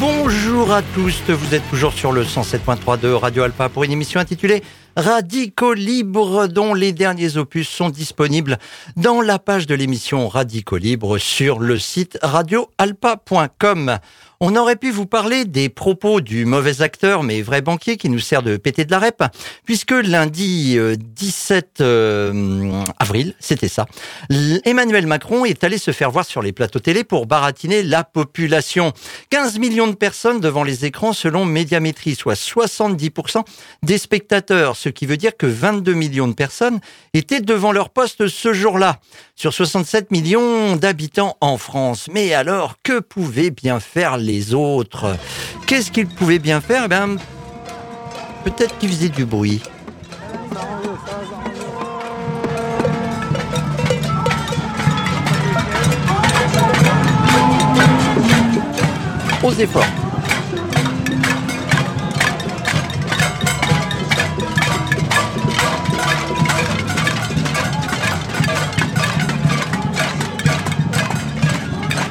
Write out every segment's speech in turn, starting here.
Bonjour à tous, vous êtes toujours sur le 107.3 de Radio Alpa pour une émission intitulée Radicaux Libre dont les derniers opus sont disponibles dans la page de l'émission Radicaux Libre sur le site radioalpa.com. On aurait pu vous parler des propos du mauvais acteur mais vrai banquier qui nous sert de péter de la rep, puisque lundi 17 euh, euh, avril, c'était ça, Emmanuel Macron est allé se faire voir sur les plateaux télé pour baratiner la population. 15 millions de personnes devant les écrans selon Médiamétrie, soit 70% des spectateurs, ce qui veut dire que 22 millions de personnes étaient devant leur poste ce jour-là, sur 67 millions d'habitants en France. Mais alors, que pouvaient bien faire les autres? Qu'est-ce qu'ils pouvaient bien faire? Eh bien, Peut-être qu'ils faisaient du bruit. Aux efforts.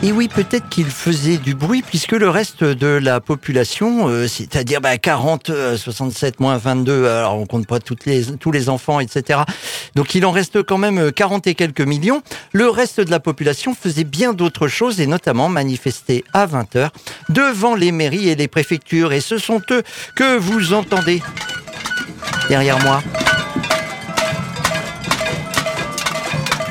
Et oui, peut-être qu'il faisait du bruit puisque le reste de la population, euh, c'est-à-dire bah, 40, 67 euh, moins 22, alors on compte pas tous les enfants, etc. Donc il en reste quand même 40 et quelques millions. Le reste de la population faisait bien d'autres choses et notamment manifester à 20h devant les mairies et les préfectures. Et ce sont eux que vous entendez derrière moi.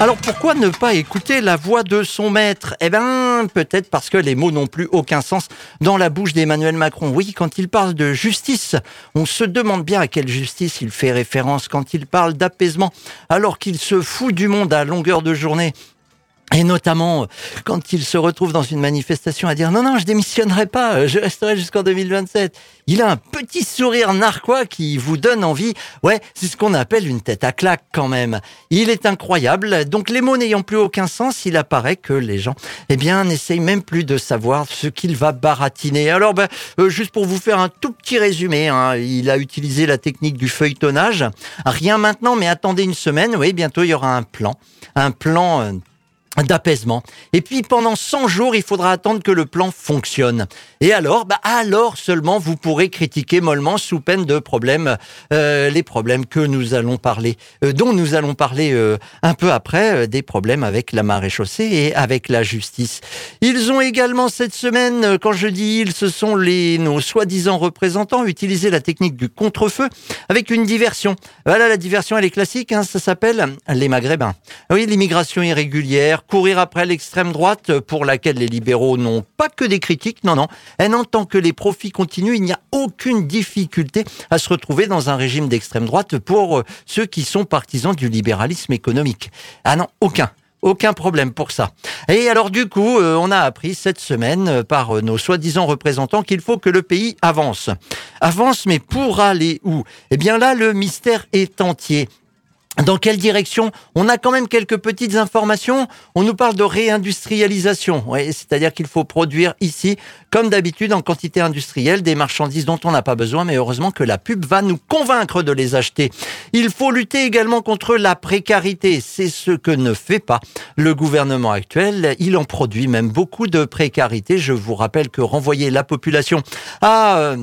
Alors pourquoi ne pas écouter la voix de son maître? Eh bien, peut-être parce que les mots n'ont plus aucun sens dans la bouche d'Emmanuel Macron. Oui, quand il parle de justice, on se demande bien à quelle justice il fait référence quand il parle d'apaisement, alors qu'il se fout du monde à longueur de journée. Et notamment quand il se retrouve dans une manifestation à dire non non je démissionnerai pas, je resterai jusqu'en 2027. Il a un petit sourire narquois qui vous donne envie. Ouais, c'est ce qu'on appelle une tête à claque quand même. Il est incroyable. Donc les mots n'ayant plus aucun sens, il apparaît que les gens, eh bien, n'essayent même plus de savoir ce qu'il va baratiner. Alors, ben, euh, juste pour vous faire un tout petit résumé, hein, il a utilisé la technique du feuilletonnage. Rien maintenant, mais attendez une semaine. Oui, bientôt il y aura un plan, un plan. Euh, d'apaisement. Et puis pendant 100 jours, il faudra attendre que le plan fonctionne. Et alors, bah alors seulement vous pourrez critiquer mollement sous peine de problèmes, euh, les problèmes que nous allons parler, euh, dont nous allons parler euh, un peu après, des problèmes avec la maréchaussée et avec la justice. Ils ont également cette semaine, quand je dis ils, ce sont les nos soi-disant représentants, utilisé la technique du contre-feu avec une diversion. Voilà, la diversion, elle est classique, hein, ça s'appelle les Maghrébins. Oui, l'immigration irrégulière courir après l'extrême droite pour laquelle les libéraux n'ont pas que des critiques, non, non. Elle entend que les profits continuent, il n'y a aucune difficulté à se retrouver dans un régime d'extrême droite pour euh, ceux qui sont partisans du libéralisme économique. Ah non, aucun. Aucun problème pour ça. Et alors du coup, euh, on a appris cette semaine euh, par nos soi-disant représentants qu'il faut que le pays avance. Avance, mais pour aller où? Eh bien là, le mystère est entier. Dans quelle direction On a quand même quelques petites informations. On nous parle de réindustrialisation. C'est-à-dire qu'il faut produire ici, comme d'habitude, en quantité industrielle, des marchandises dont on n'a pas besoin, mais heureusement que la pub va nous convaincre de les acheter. Il faut lutter également contre la précarité. C'est ce que ne fait pas le gouvernement actuel. Il en produit même beaucoup de précarité. Je vous rappelle que renvoyer la population à... Euh,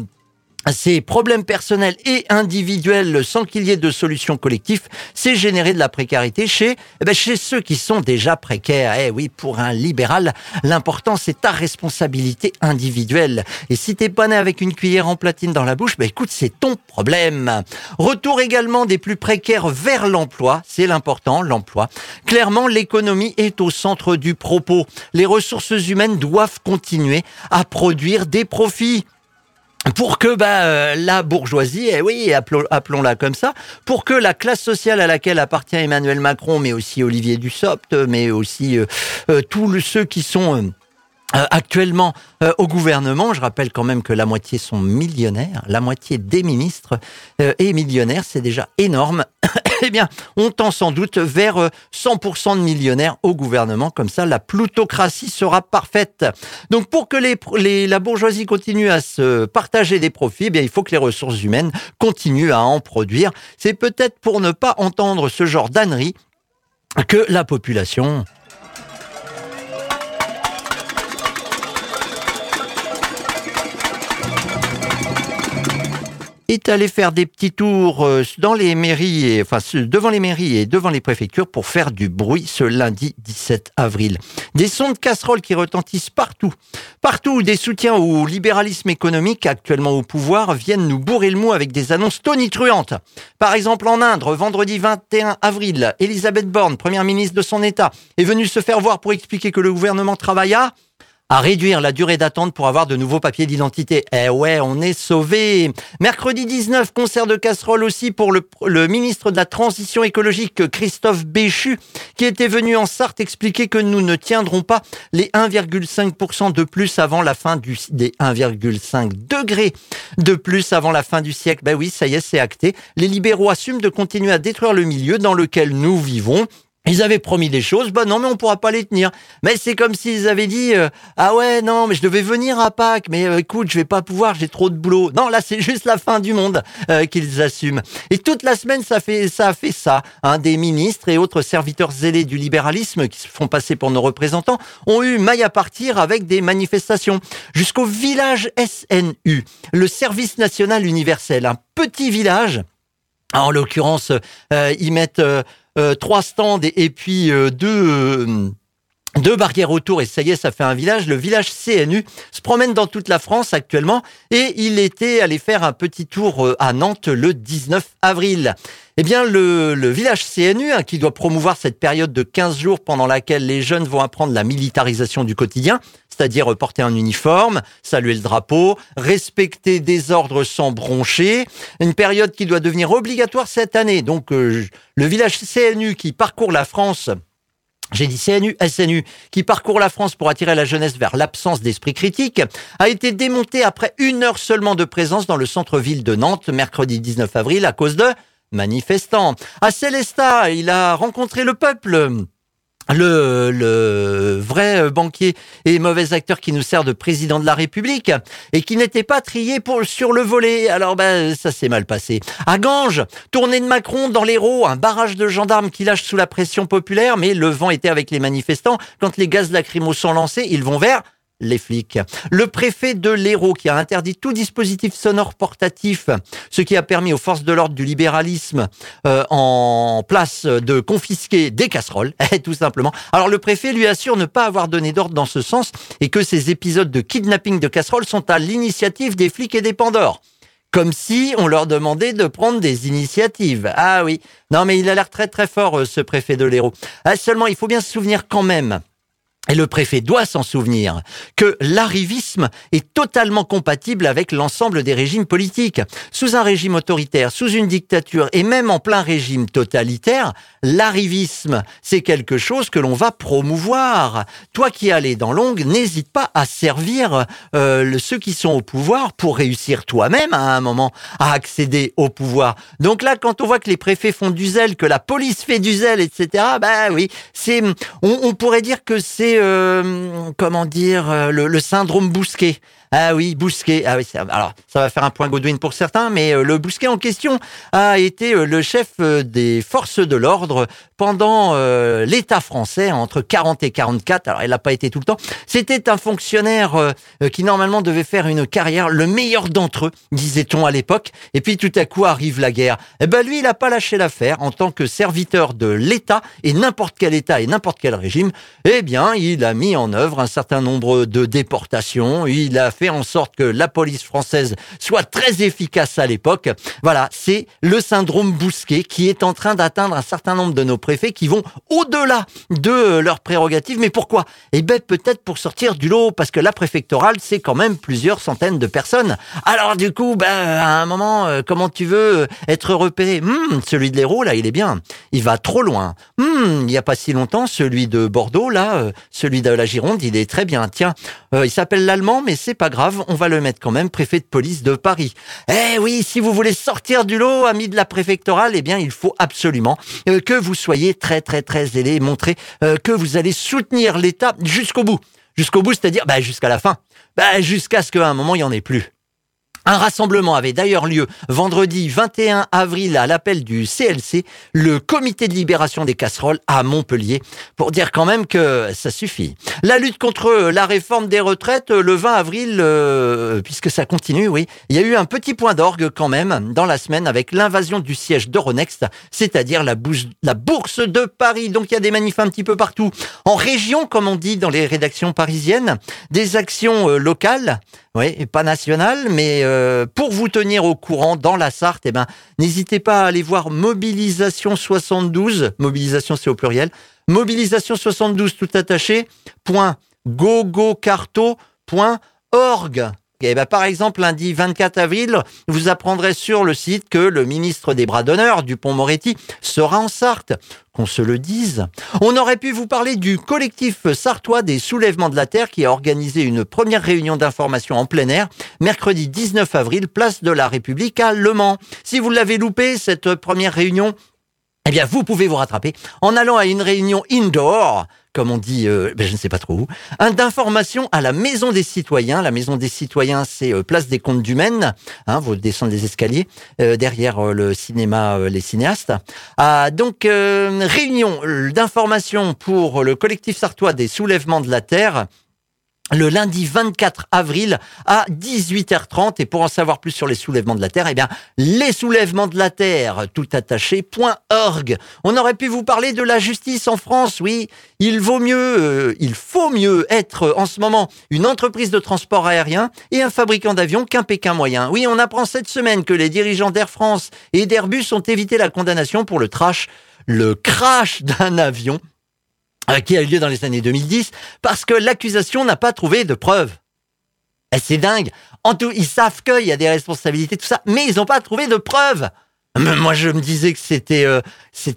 ces problèmes personnels et individuels sans qu'il y ait de solution collective, c'est générer de la précarité chez, eh ben chez ceux qui sont déjà précaires. Eh oui, pour un libéral, l'important c'est ta responsabilité individuelle. Et si t'es pas né avec une cuillère en platine dans la bouche, ben écoute, c'est ton problème. Retour également des plus précaires vers l'emploi, c'est l'important, l'emploi. Clairement, l'économie est au centre du propos. Les ressources humaines doivent continuer à produire des profits pour que bah, euh, la bourgeoisie, eh oui, appelons-la comme ça, pour que la classe sociale à laquelle appartient Emmanuel Macron, mais aussi Olivier Dussopt, mais aussi euh, euh, tous ceux qui sont euh, actuellement euh, au gouvernement. Je rappelle quand même que la moitié sont millionnaires, la moitié des ministres euh, est millionnaire, c'est déjà énorme. eh bien, on tend sans doute vers 100% de millionnaires au gouvernement, comme ça la plutocratie sera parfaite. Donc pour que les, la bourgeoisie continue à se partager des profits, eh bien il faut que les ressources humaines continuent à en produire. C'est peut-être pour ne pas entendre ce genre d'ânerie que la population est allé faire des petits tours euh, dans les mairies, enfin devant les mairies et devant les préfectures pour faire du bruit ce lundi 17 avril. Des sons de casseroles qui retentissent partout. Partout, des soutiens au libéralisme économique actuellement au pouvoir viennent nous bourrer le mot avec des annonces tonitruantes. Par exemple, en Inde, vendredi 21 avril, Elisabeth Borne, première ministre de son État, est venue se faire voir pour expliquer que le gouvernement travaille à réduire la durée d'attente pour avoir de nouveaux papiers d'identité. Eh ouais, on est sauvé. Mercredi 19, concert de casserole aussi pour le, le ministre de la Transition écologique, Christophe Béchu, qui était venu en Sarthe expliquer que nous ne tiendrons pas les 1,5% de plus avant la fin du, des 1,5 degrés de plus avant la fin du siècle. Ben oui, ça y est, c'est acté. Les libéraux assument de continuer à détruire le milieu dans lequel nous vivons. Ils avaient promis des choses, bah non, mais on pourra pas les tenir. Mais c'est comme s'ils avaient dit, euh, ah ouais, non, mais je devais venir à Pâques, mais euh, écoute, je vais pas pouvoir, j'ai trop de boulot. Non, là, c'est juste la fin du monde euh, qu'ils assument. Et toute la semaine, ça fait ça a fait ça. Hein, des ministres et autres serviteurs zélés du libéralisme qui se font passer pour nos représentants ont eu maille à partir avec des manifestations jusqu'au village SNU, le Service national universel, un petit village. En l'occurrence, ils mettent euh, trois stands et, puis euh, deux euh, deux barrières autour et ça y est, ça fait un village. Le village CNU se promène dans toute la France actuellement et il était allé faire un petit tour à Nantes le 19 avril. Eh bien, le, le village CNU, hein, qui doit promouvoir cette période de 15 jours pendant laquelle les jeunes vont apprendre la militarisation du quotidien, c'est-à-dire porter un uniforme, saluer le drapeau, respecter des ordres sans broncher, une période qui doit devenir obligatoire cette année. Donc, euh, le village CNU qui parcourt la France j'ai dit CNU, SNU, qui parcourt la France pour attirer la jeunesse vers l'absence d'esprit critique, a été démonté après une heure seulement de présence dans le centre-ville de Nantes, mercredi 19 avril, à cause de manifestants. À Célestat, il a rencontré le peuple. Le, le, vrai banquier et mauvais acteur qui nous sert de président de la République et qui n'était pas trié pour, sur le volet. Alors ben ça s'est mal passé. À Ganges, tournée de Macron dans l'Hérault, un barrage de gendarmes qui lâche sous la pression populaire, mais le vent était avec les manifestants. Quand les gaz lacrymaux sont lancés, ils vont vers les flics. Le préfet de l'Hérault qui a interdit tout dispositif sonore portatif, ce qui a permis aux forces de l'ordre du libéralisme euh, en place de confisquer des casseroles, tout simplement. Alors le préfet lui assure ne pas avoir donné d'ordre dans ce sens et que ces épisodes de kidnapping de casseroles sont à l'initiative des flics et des pandores comme si on leur demandait de prendre des initiatives. Ah oui, non mais il a l'air très très fort euh, ce préfet de l'Hérault. Ah, seulement, il faut bien se souvenir quand même et le préfet doit s'en souvenir que l'arrivisme est totalement compatible avec l'ensemble des régimes politiques. Sous un régime autoritaire, sous une dictature et même en plein régime totalitaire, l'arrivisme, c'est quelque chose que l'on va promouvoir. Toi qui allais dans longue, n'hésite pas à servir euh, ceux qui sont au pouvoir pour réussir toi-même à un moment à accéder au pouvoir. Donc là, quand on voit que les préfets font du zèle, que la police fait du zèle, etc., ben oui, c'est, on pourrait dire que c'est euh, comment dire, euh, le, le syndrome Bousquet. Ah oui, Bousquet. Ah oui, alors ça va faire un point Godwin pour certains, mais euh, le Bousquet en question a été euh, le chef euh, des forces de l'ordre pendant l'État français entre 40 et 44. Alors il n'a pas été tout le temps. C'était un fonctionnaire qui normalement devait faire une carrière, le meilleur d'entre eux, disait-on à l'époque. Et puis tout à coup arrive la guerre. Eh ben lui, il n'a pas lâché l'affaire en tant que serviteur de l'État et n'importe quel État et n'importe quel régime. Eh bien, il a mis en œuvre un certain nombre de déportations. Il a en sorte que la police française soit très efficace à l'époque. Voilà, c'est le syndrome Bousquet qui est en train d'atteindre un certain nombre de nos préfets qui vont au-delà de leurs prérogatives. Mais pourquoi? Eh bien, peut-être pour sortir du lot, parce que la préfectorale, c'est quand même plusieurs centaines de personnes. Alors du coup, ben, à un moment, euh, comment tu veux être repéré? Hmm, Celui de l'Hérault, là, il est bien. Il va trop loin. Hmm, il n'y a pas si longtemps, celui de Bordeaux, là, euh, celui de la Gironde, il est très bien. Tiens, euh, il s'appelle l'allemand, mais c'est pas grave, on va le mettre quand même préfet de police de Paris. Eh oui, si vous voulez sortir du lot, ami de la préfectorale, eh bien, il faut absolument euh, que vous soyez très, très, très zélé et montrer euh, que vous allez soutenir l'État jusqu'au bout. Jusqu'au bout, c'est-à-dire bah, jusqu'à la fin. Bah, jusqu'à ce qu'à un moment, il n'y en ait plus. Un rassemblement avait d'ailleurs lieu vendredi 21 avril à l'appel du CLC, le comité de libération des casseroles à Montpellier, pour dire quand même que ça suffit. La lutte contre la réforme des retraites, le 20 avril, euh, puisque ça continue, oui, il y a eu un petit point d'orgue quand même dans la semaine avec l'invasion du siège d'Euronext, c'est-à-dire la, bourse de Paris. Donc il y a des manifs un petit peu partout. En région, comme on dit dans les rédactions parisiennes, des actions euh, locales, oui, pas nationales, mais... Euh, pour vous tenir au courant dans la Sarthe, eh ben, n'hésitez pas à aller voir Mobilisation 72, mobilisation c'est au pluriel, mobilisation 72 tout attaché, point gogocarto.org. Et ben, par exemple, lundi 24 avril, vous apprendrez sur le site que le ministre des Bras d'honneur, Dupont-Moretti, sera en Sarthe. Qu'on se le dise. On aurait pu vous parler du collectif sartois des soulèvements de la Terre qui a organisé une première réunion d'information en plein air, mercredi 19 avril, place de la République à Le Mans. Si vous l'avez loupé, cette première réunion, eh bien, vous pouvez vous rattraper en allant à une réunion indoor comme on dit, euh, ben je ne sais pas trop où, un d'information à la Maison des Citoyens. La Maison des Citoyens, c'est euh, place des Comptes du Maine. Hein, vous descendez les escaliers euh, derrière le cinéma, les cinéastes. Ah, donc réunion d'information pour le collectif sartois des soulèvements de la terre le lundi 24 avril à 18h30. Et pour en savoir plus sur les soulèvements de la Terre, eh bien, les soulèvements de la Terre, tout attaché.org. On aurait pu vous parler de la justice en France, oui. Il vaut mieux, euh, il faut mieux être en ce moment une entreprise de transport aérien et un fabricant d'avions qu'un Pékin moyen. Oui, on apprend cette semaine que les dirigeants d'Air France et d'Airbus ont évité la condamnation pour le trash, le crash d'un avion euh, qui a eu lieu dans les années 2010, parce que l'accusation n'a pas trouvé de preuves. Et c'est dingue. En tout, ils savent qu'il y a des responsabilités, tout ça, mais ils n'ont pas trouvé de preuves. Moi, je me disais que c'était euh,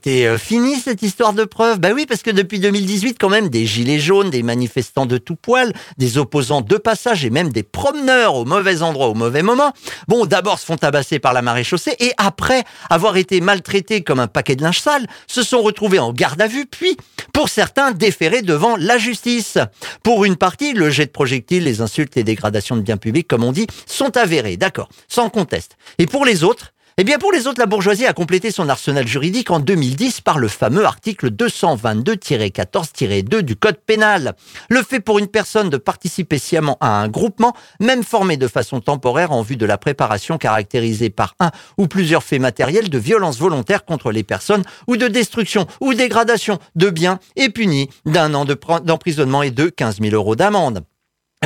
euh, fini cette histoire de preuve. Ben oui, parce que depuis 2018, quand même, des gilets jaunes, des manifestants de tout poil, des opposants de passage et même des promeneurs au mauvais endroit au mauvais moment. Bon, d'abord se font tabasser par la marée chaussée et après avoir été maltraités comme un paquet de linge sale, se sont retrouvés en garde à vue, puis, pour certains, déférés devant la justice. Pour une partie, le jet de projectiles, les insultes, les dégradations de biens publics, comme on dit, sont avérés, d'accord, sans conteste. Et pour les autres, eh bien, pour les autres, la bourgeoisie a complété son arsenal juridique en 2010 par le fameux article 222-14-2 du Code pénal. Le fait pour une personne de participer sciemment à un groupement, même formé de façon temporaire en vue de la préparation caractérisée par un ou plusieurs faits matériels de violence volontaire contre les personnes ou de destruction ou dégradation de biens est puni d'un an d'emprisonnement et de 15 000 euros d'amende.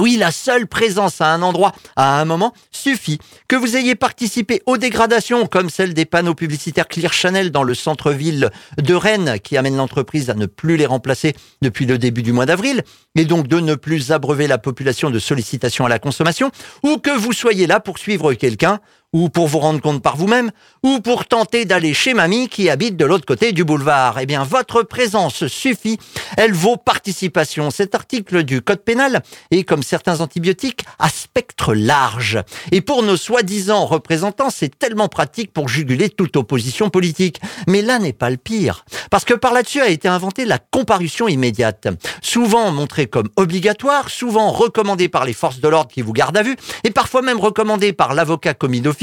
Oui, la seule présence à un endroit à un moment suffit. Que vous ayez participé aux dégradations comme celle des panneaux publicitaires Clear Chanel dans le centre-ville de Rennes qui amène l'entreprise à ne plus les remplacer depuis le début du mois d'avril et donc de ne plus abreuver la population de sollicitations à la consommation ou que vous soyez là pour suivre quelqu'un ou pour vous rendre compte par vous-même, ou pour tenter d'aller chez mamie qui habite de l'autre côté du boulevard. Eh bien, votre présence suffit, elle vaut participation. Cet article du Code pénal est, comme certains antibiotiques, à spectre large. Et pour nos soi-disant représentants, c'est tellement pratique pour juguler toute opposition politique. Mais là n'est pas le pire. Parce que par là-dessus a été inventée la comparution immédiate. Souvent montrée comme obligatoire, souvent recommandée par les forces de l'ordre qui vous gardent à vue, et parfois même recommandée par l'avocat commis d'office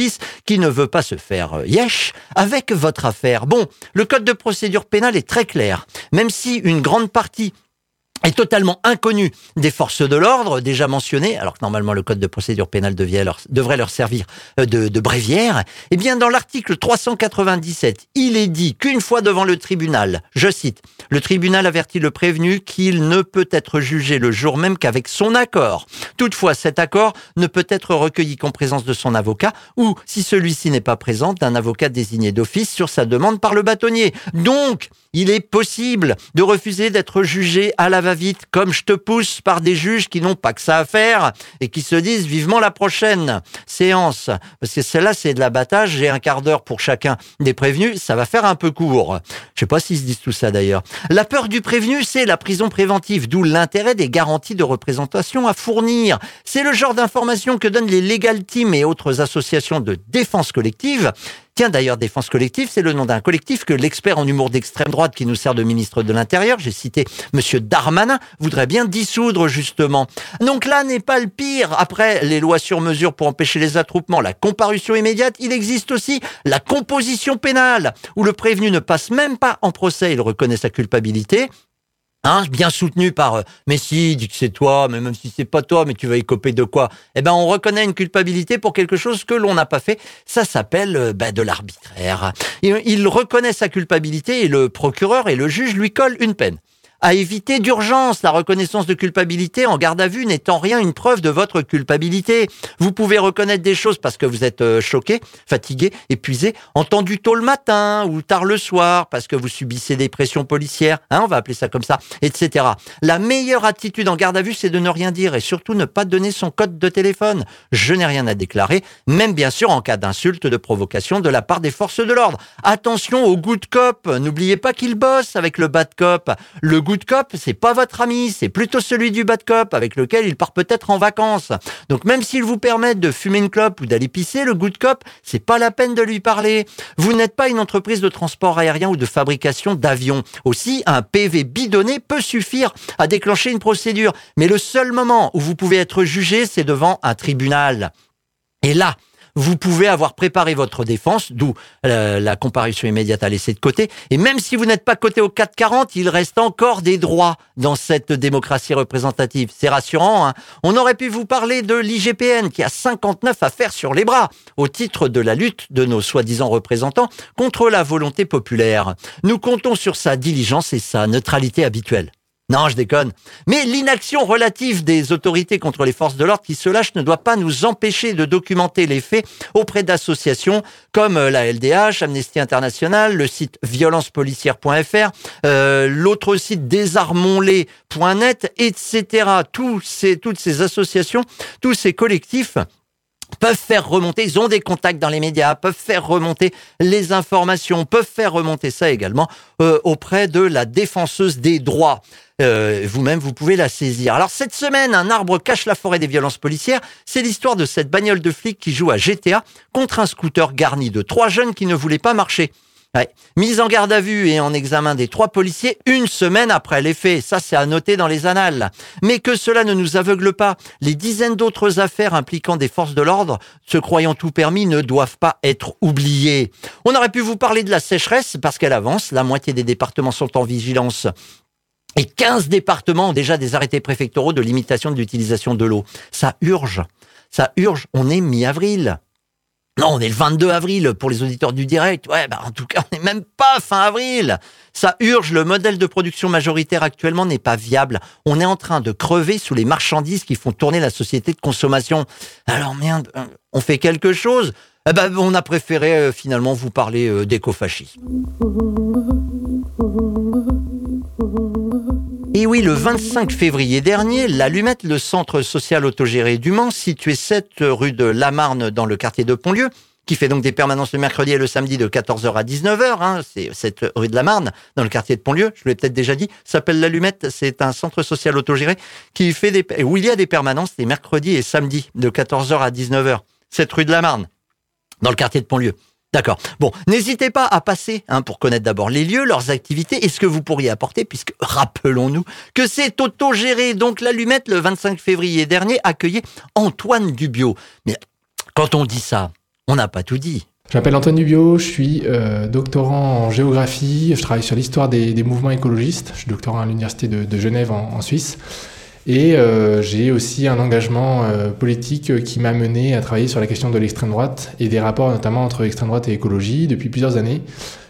qui ne veut pas se faire euh, yesh avec votre affaire. Bon, le code de procédure pénale est très clair. Même si une grande partie est totalement inconnu des forces de l'ordre déjà mentionnées, alors que normalement le code de procédure pénale devrait leur servir euh, de, de bréviaire, eh bien dans l'article 397, il est dit qu'une fois devant le tribunal, je cite, le tribunal avertit le prévenu qu'il ne peut être jugé le jour même qu'avec son accord. Toutefois, cet accord ne peut être recueilli qu'en présence de son avocat ou, si celui-ci n'est pas présent, d'un avocat désigné d'office sur sa demande par le bâtonnier. Donc, il est possible de refuser d'être jugé à la va vite, comme je te pousse par des juges qui n'ont pas que ça à faire et qui se disent vivement la prochaine séance. Parce que celle-là, c'est de l'abattage. J'ai un quart d'heure pour chacun des prévenus. Ça va faire un peu court. Je sais pas s'ils se disent tout ça d'ailleurs. La peur du prévenu, c'est la prison préventive, d'où l'intérêt des garanties de représentation à fournir. C'est le genre d'information que donnent les legal teams et autres associations de défense collective Tiens, d'ailleurs, Défense Collective, c'est le nom d'un collectif que l'expert en humour d'extrême droite qui nous sert de ministre de l'Intérieur, j'ai cité Monsieur Darmanin, voudrait bien dissoudre justement. Donc là n'est pas le pire. Après les lois sur mesure pour empêcher les attroupements, la comparution immédiate, il existe aussi la composition pénale, où le prévenu ne passe même pas en procès, il reconnaît sa culpabilité, Hein, bien soutenu par euh, mais si dit que c'est toi mais même si c'est pas toi mais tu vas y coper de quoi. Eh ben on reconnaît une culpabilité pour quelque chose que l'on n'a pas fait. Ça s'appelle euh, ben, de l'arbitraire. Il reconnaît sa culpabilité et le procureur et le juge lui collent une peine à éviter d'urgence. La reconnaissance de culpabilité en garde à vue n'étant rien une preuve de votre culpabilité. Vous pouvez reconnaître des choses parce que vous êtes euh, choqué, fatigué, épuisé, entendu tôt le matin ou tard le soir parce que vous subissez des pressions policières, hein, on va appeler ça comme ça, etc. La meilleure attitude en garde à vue, c'est de ne rien dire et surtout ne pas donner son code de téléphone. Je n'ai rien à déclarer, même bien sûr en cas d'insulte, de provocation de la part des forces de l'ordre. Attention au good cop, n'oubliez pas qu'il bosse avec le bad cop. Good cop, c'est pas votre ami, c'est plutôt celui du bad cop avec lequel il part peut-être en vacances. Donc même s'il vous permet de fumer une clope ou d'aller pisser, le good cop, c'est pas la peine de lui parler. Vous n'êtes pas une entreprise de transport aérien ou de fabrication d'avions. Aussi, un PV bidonné peut suffire à déclencher une procédure. Mais le seul moment où vous pouvez être jugé, c'est devant un tribunal. Et là, vous pouvez avoir préparé votre défense, d'où euh, la comparution immédiate à laisser de côté. Et même si vous n'êtes pas coté au 440, il reste encore des droits dans cette démocratie représentative. C'est rassurant. Hein On aurait pu vous parler de l'IGPN qui a 59 affaires sur les bras au titre de la lutte de nos soi-disant représentants contre la volonté populaire. Nous comptons sur sa diligence et sa neutralité habituelle. Non, je déconne. Mais l'inaction relative des autorités contre les forces de l'ordre qui se lâchent ne doit pas nous empêcher de documenter les faits auprès d'associations comme euh, la LDH, Amnesty International, le site violencepolicière.fr, euh, l'autre site désarmonles.net, etc. Toutes ces associations, tous ces collectifs peuvent faire remonter, ils ont des contacts dans les médias, peuvent faire remonter les informations, peuvent faire remonter ça également euh, auprès de la défenseuse des droits. Euh, vous-même, vous pouvez la saisir. Alors cette semaine, un arbre cache la forêt des violences policières. C'est l'histoire de cette bagnole de flic qui joue à GTA contre un scooter garni de trois jeunes qui ne voulaient pas marcher. Mise en garde à vue et en examen des trois policiers une semaine après les faits. Ça, c'est à noter dans les annales. Mais que cela ne nous aveugle pas. Les dizaines d'autres affaires impliquant des forces de l'ordre, se croyant tout permis, ne doivent pas être oubliées. On aurait pu vous parler de la sécheresse parce qu'elle avance. La moitié des départements sont en vigilance. Et 15 départements ont déjà des arrêtés préfectoraux de limitation de l'utilisation de l'eau. Ça urge. Ça urge. On est mi-avril. Non, on est le 22 avril pour les auditeurs du direct. Ouais, bah en tout cas, on n'est même pas fin avril. Ça urge, le modèle de production majoritaire actuellement n'est pas viable. On est en train de crever sous les marchandises qui font tourner la société de consommation. Alors merde, euh, on fait quelque chose. Eh ben, on a préféré euh, finalement vous parler euh, d'écofascisme. Et oui, le 25 février dernier, l'Allumette, le centre social autogéré du Mans, situé 7 rue de la Marne dans le quartier de Pontlieu, qui fait donc des permanences le mercredi et le samedi de 14h à 19h. Hein, c'est cette rue de la Marne, dans le quartier de Pontlieu, je l'ai peut-être déjà dit, s'appelle l'Allumette. C'est un centre social autogéré qui fait des, où il y a des permanences les mercredis et samedis de 14h à 19h. Cette rue de la Marne, dans le quartier de Pontlieu. D'accord. Bon, n'hésitez pas à passer hein, pour connaître d'abord les lieux, leurs activités et ce que vous pourriez apporter, puisque rappelons-nous que c'est autogéré. Donc l'allumette, le 25 février dernier, accueillait Antoine Dubio. Mais quand on dit ça, on n'a pas tout dit. Je m'appelle Antoine Dubio, je suis euh, doctorant en géographie, je travaille sur l'histoire des, mouvements écologistes, je suis doctorant à l'Université de, Genève en Suisse. Et euh, j'ai aussi un engagement euh, politique qui m'a mené à travailler sur la question de l'extrême droite et des rapports notamment entre extrême droite et écologie depuis plusieurs années,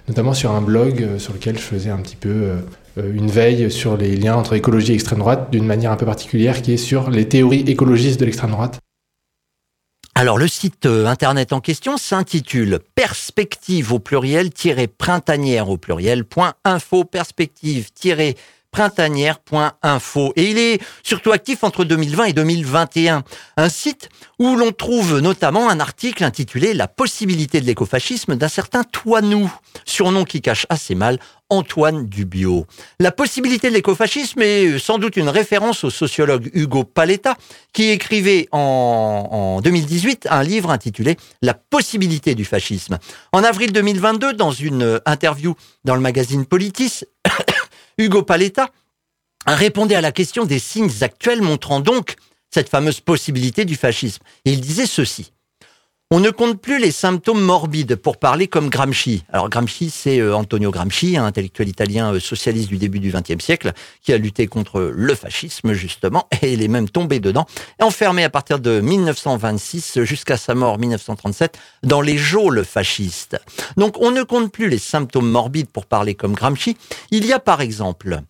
notamment sur un blog euh, sur lequel je faisais un petit peu une veille sur les liens entre écologie et extrême droite d'une manière un peu particulière qui est sur les théories écologistes de l'extrême droite. Alors le site internet en question s'intitule perspective au pluriel printanière au pluriel point info perspective printanière.info. Et il est surtout actif entre 2020 et 2021. Un site où l'on trouve notamment un article intitulé La possibilité de l'écofascisme d'un certain Toinou, surnom qui cache assez mal Antoine Dubio. La possibilité de l'écofascisme est sans doute une référence au sociologue Hugo Paletta, qui écrivait en, 2018 un livre intitulé La possibilité du fascisme. En avril 2022, dans une interview dans le magazine Politis, Hugo Paletta répondait à la question des signes actuels montrant donc cette fameuse possibilité du fascisme. Il disait ceci. On ne compte plus les symptômes morbides pour parler comme Gramsci. Alors Gramsci, c'est euh, Antonio Gramsci, un intellectuel italien euh, socialiste du début du XXe siècle, qui a lutté contre le fascisme justement, et il est même tombé dedans, enfermé à partir de 1926 jusqu'à sa mort 1937 dans les geôles fascistes. Donc on ne compte plus les symptômes morbides pour parler comme Gramsci. Il y a par exemple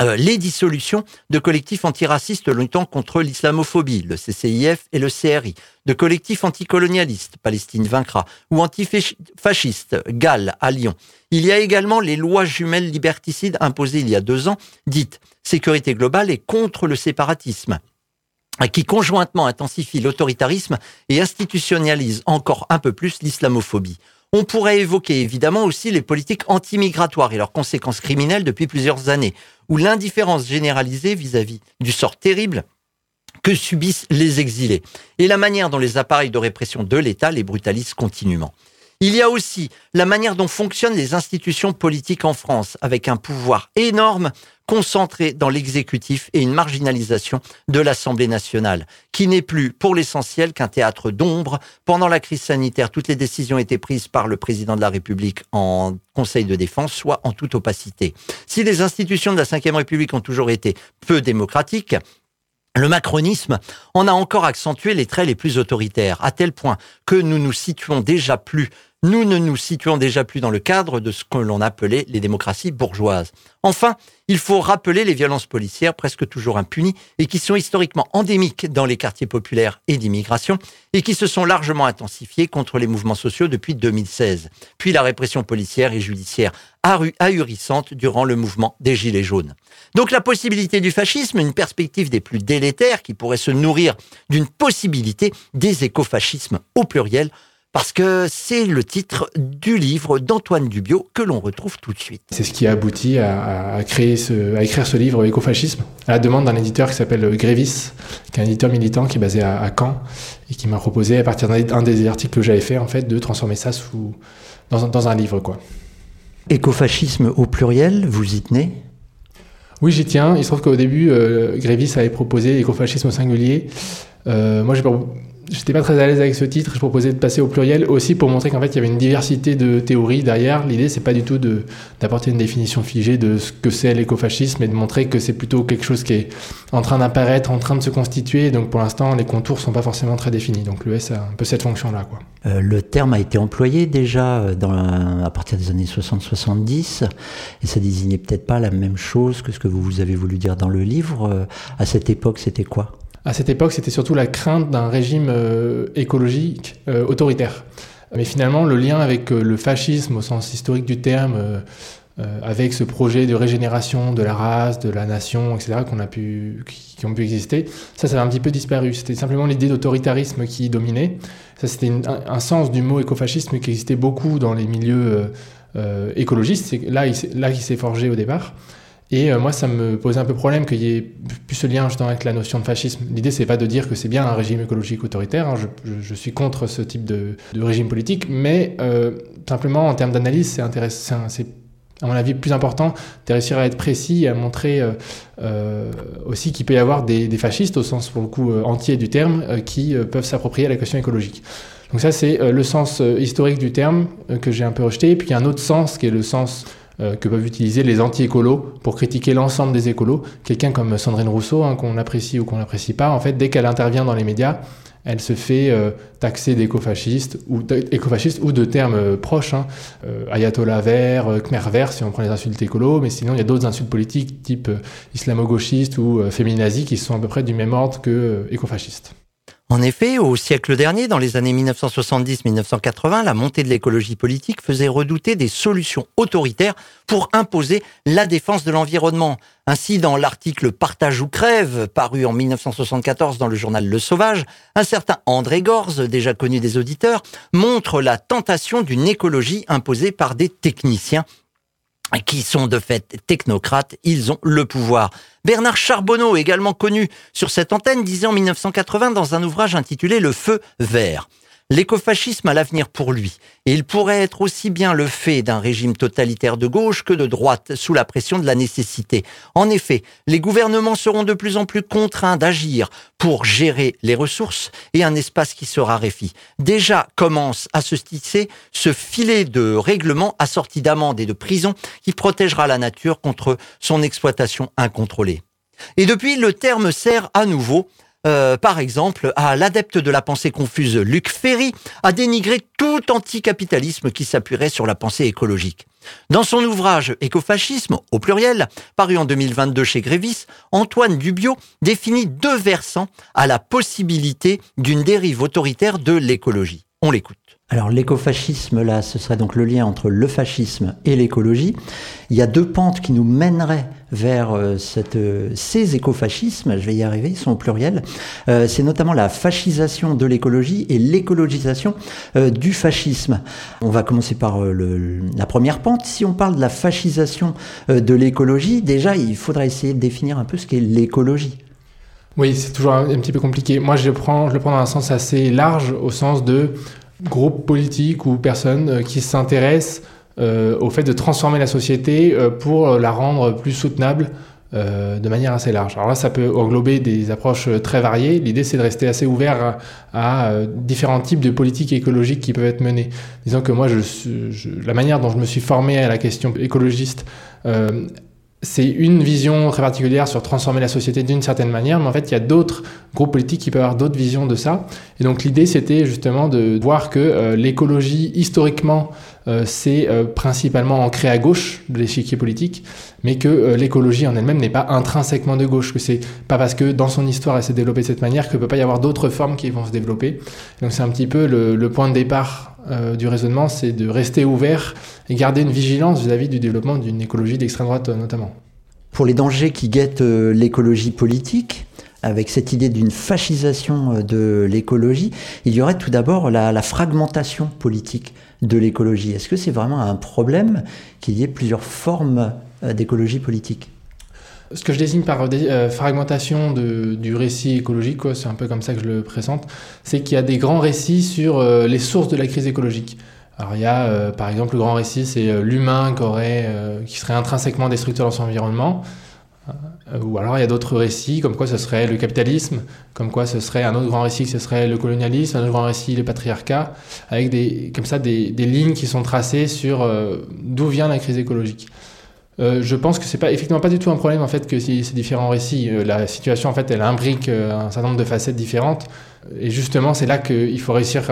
euh, les dissolutions de collectifs antiracistes luttant contre l'islamophobie, le CCIF et le CRI, de collectifs anticolonialistes, Palestine vaincra, ou antifascistes, Galles à Lyon. Il y a également les lois jumelles liberticides imposées il y a deux ans, dites sécurité globale et contre le séparatisme qui conjointement intensifient l'autoritarisme et institutionnalisent encore un peu plus l'islamophobie. On pourrait évoquer évidemment aussi les politiques anti-migratoires et leurs conséquences criminelles depuis plusieurs années, ou l'indifférence généralisée vis-à-vis du sort terrible que subissent les exilés, et la manière dont les appareils de répression de l'État les brutalisent continuellement. Il y a aussi la manière dont fonctionnent les institutions politiques en France, avec un pouvoir énorme concentré dans l'exécutif et une marginalisation de l'Assemblée nationale, qui n'est plus, pour l'essentiel, qu'un théâtre d'ombre. Pendant la crise sanitaire, toutes les décisions étaient prises par le président de la République en Conseil de défense, soit en toute opacité. Si les institutions de la Ve République ont toujours été peu démocratiques, le macronisme en a encore accentué les traits les plus autoritaires, à tel point que nous nous situons déjà plus nous ne nous situons déjà plus dans le cadre de ce que l'on appelait les démocraties bourgeoises. Enfin, il faut rappeler les violences policières presque toujours impunies et qui sont historiquement endémiques dans les quartiers populaires et d'immigration et qui se sont largement intensifiées contre les mouvements sociaux depuis 2016. Puis la répression policière et judiciaire ahurissante durant le mouvement des Gilets jaunes. Donc la possibilité du fascisme, une perspective des plus délétères qui pourrait se nourrir d'une possibilité des écofascismes au pluriel parce que c'est le titre du livre d'Antoine Dubio que l'on retrouve tout de suite. C'est ce qui a abouti à, créer ce, à écrire ce livre Écofascisme, à la demande d'un éditeur qui s'appelle Grévis, qui est un éditeur militant qui est basé à, Caen et qui m'a proposé, à partir d'un des articles que j'avais fait, en fait, de transformer ça sous, dans, un livre. quoi. Écofascisme au pluriel, vous y tenez? Oui, j'y tiens. Il se trouve qu'au début, euh, Grévis avait proposé écofascisme au singulier. Euh, moi, j'ai j'étais pas très à l'aise avec ce titre. Je proposais de passer au pluriel aussi pour montrer qu'en fait il y avait une diversité de théories derrière. L'idée c'est pas du tout d'apporter une définition figée de ce que c'est l'écofascisme, mais de montrer que c'est plutôt quelque chose qui est en train d'apparaître, en train de se constituer. Donc pour l'instant les contours sont pas forcément très définis. Donc l'ES a un peu cette fonction là quoi. Euh, le terme a été employé déjà euh, dans, à partir des années 60-70 et ça désignait peut-être pas la même chose que ce que vous, vous avez voulu dire dans le livre. Euh, à cette époque c'était quoi? À cette époque, c'était surtout la crainte d'un régime euh, écologique euh, autoritaire. Mais finalement, le lien avec euh, le fascisme au sens historique du terme, avec ce projet de régénération de la race, de la nation, etc., qu'on a pu, qui, ont pu exister, ça, ça a un petit peu disparu. C'était simplement l'idée d'autoritarisme qui dominait. Ça, c'était un, sens du mot écofascisme qui existait beaucoup dans les milieux écologistes. C'est là, là qui s'est forgé au départ. Et euh, moi, ça me posait un peu problème qu'il y ait plus ce lien justement avec la notion de fascisme. L'idée, c'est pas de dire que c'est bien un régime écologique autoritaire. Hein. Je, suis contre ce type de, régime politique, mais euh, simplement en termes d'analyse, c'est intéressant. C'est à mon avis plus important de réussir à être précis et à montrer euh, aussi qu'il peut y avoir des, fascistes au sens pour le coup entier du terme qui peuvent s'approprier la question écologique. Donc ça, c'est le sens historique du terme que j'ai un peu rejeté. Et puis il y a un autre sens qui est le sens euh, que peuvent utiliser les anti-écolos pour critiquer l'ensemble des écolos. Quelqu'un comme Sandrine Rousseau, hein, qu'on apprécie ou qu'on n'apprécie pas, en fait, dès qu'elle intervient dans les médias, elle se fait euh, taxer d'écofasciste ou, ou de termes euh, proches, hein. ayatollah vert, khmer vert si on prend les insultes écolos, mais sinon il y a d'autres insultes politiques type islamo-gauchiste ou féminazi qui sont à peu près du même ordre que écofasciste. En effet, au siècle dernier, dans les années 1970-1980, la montée de l'écologie politique faisait redouter des solutions autoritaires pour imposer la défense de l'environnement. Ainsi, dans l'article Partage ou crève, paru en 1974 dans le journal Le Sauvage, un certain André Gorz, déjà connu des auditeurs, montre la tentation d'une écologie imposée par des techniciens qui sont de fait technocrates, ils ont le pouvoir. Bernard Charbonneau, également connu sur cette antenne, disait en 1980 dans un ouvrage intitulé Le feu vert. L'écofascisme a l'avenir pour lui, et il pourrait être aussi bien le fait d'un régime totalitaire de gauche que de droite, sous la pression de la nécessité. En effet, les gouvernements seront de plus en plus contraints d'agir pour gérer les ressources et un espace qui se raréfie. Déjà commence à se tisser ce filet de règlement assorti d'amendes et de prisons qui protégera la nature contre son exploitation incontrôlée. Et depuis, le terme sert à nouveau euh, par exemple, à l'adepte de la pensée confuse Luc Ferry, a dénigré tout anticapitalisme qui s'appuierait sur la pensée écologique. Dans son ouvrage Écofascisme, au pluriel, paru en 2022 chez Grévis, Antoine Dubio définit deux versants à la possibilité d'une dérive autoritaire de l'écologie. On l'écoute. Alors l'écofascisme, là, ce serait donc le lien entre le fascisme et l'écologie. Il y a deux pentes qui nous mèneraient vers euh, cette, euh, ces écofascismes, je vais y arriver, ils sont au pluriel. Euh, c'est notamment la fascisation de l'écologie et l'écologisation du fascisme. On va commencer par la première pente. Si on parle de la fascisation de l'écologie, déjà, il faudrait essayer de définir un peu ce qu'est l'écologie. Oui, c'est toujours un, un, petit peu compliqué. Moi, je, prends, je le prends dans un sens assez large, au sens de groupes politiques ou personnes euh, qui s'intéressent euh, au fait de transformer la société euh, pour la rendre plus soutenable de manière assez large. Alors là, ça peut englober des approches très variées. L'idée, c'est de rester assez ouvert à, différents types de politiques écologiques qui peuvent être menées. Disons que moi, je, je, la manière dont je me suis formé à la question écologiste c'est une vision très particulière sur transformer la société d'une certaine manière, mais en fait, il y a d'autres groupes politiques qui peuvent avoir d'autres visions de ça. Et donc, l'idée, c'était justement de voir que euh, l'écologie, historiquement, euh, c'est euh, principalement ancré à gauche de l'échiquier politique, mais que l'écologie en elle-même n'est pas intrinsèquement de gauche, que c'est pas parce que dans son histoire elle s'est développée de cette manière que peut pas y avoir d'autres formes qui vont se développer. Donc, c'est un petit peu le, le point de départ du raisonnement, c'est de rester ouvert et garder une vigilance vis-à-vis du développement d'une écologie d'extrême droite notamment. Pour les dangers qui guettent euh, l'écologie politique, avec cette idée d'une fascisation euh, de l'écologie, il y aurait tout d'abord la, fragmentation politique de l'écologie. Est-ce que c'est vraiment un problème qu'il y ait plusieurs formes euh, d'écologie politique? Ce que je désigne par fragmentation du récit écologique, c'est un peu comme ça que je le présente, c'est qu'il y a des grands récits sur les sources de la crise écologique. Alors il y a euh, par exemple le grand récit, c'est euh, l'humain qui, euh, serait intrinsèquement destructeur dans son environnement. ou alors il y a d'autres récits, comme quoi ce serait le capitalisme, comme quoi ce serait un autre grand récit, ce serait le colonialisme, un autre grand récit, le patriarcat, avec des, comme ça des lignes qui sont tracées sur d'où vient la crise écologique. Je pense que c'est pas effectivement pas du tout un problème en fait que ces différents récits. la situation en fait elle imbrique un certain nombre de facettes différentes. Et justement, c'est là qu'il faut réussir,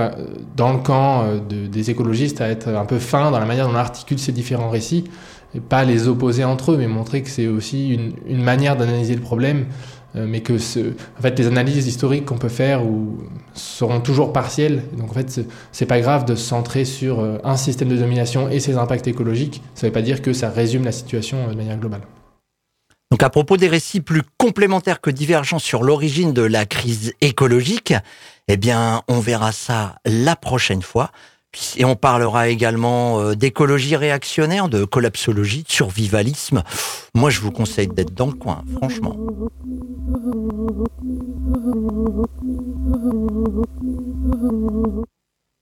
dans le camp euh, des écologistes, à être un peu fin dans la manière dont on articule ces différents récits, et pas les opposer entre eux, mais montrer que c'est aussi une, manière d'analyser le problème, euh, mais que en fait, les analyses historiques qu'on peut faire seront toujours partielles. Donc en fait, c'est pas grave de se centrer sur euh, un système de domination et ses impacts écologiques. Ça ne veut pas dire que ça résume la situation de manière globale. Donc à propos des récits plus complémentaires que divergents sur l'origine de la crise écologique, eh bien on verra ça la prochaine fois. Et on parlera également euh, d'écologie réactionnaire, de collapsologie, de survivalisme. Moi, je vous conseille d'être dans le coin, franchement.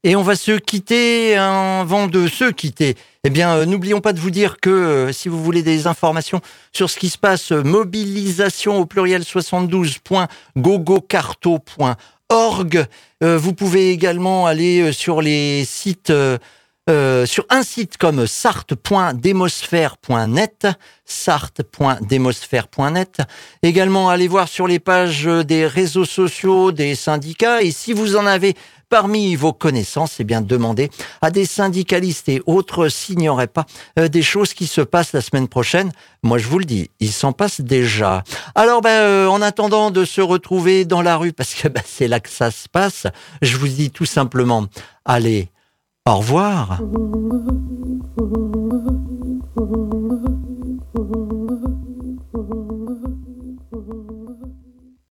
Et on va se quitter avant de se quitter. Eh bien, euh, n'oublions pas de vous dire que euh, si vous voulez des informations sur ce qui se passe, mobilisation au pluriel 72.gogocarto.org. vous pouvez également aller sur les sites euh, sur un site comme sarthe.demosphère.net, sarthe.demosphère.net. Également, allez voir sur les pages des réseaux sociaux des syndicats. Et si vous en avez parmi vos connaissances, eh bien, demandez à des syndicalistes et autres s'il n'y aurait pas euh, des choses qui se passent la semaine prochaine. Moi, je vous le dis, il s'en passe déjà. Alors, ben, euh, en attendant de se retrouver dans la rue, parce que ben, c'est là que ça se passe, je vous dis tout simplement, allez, au revoir.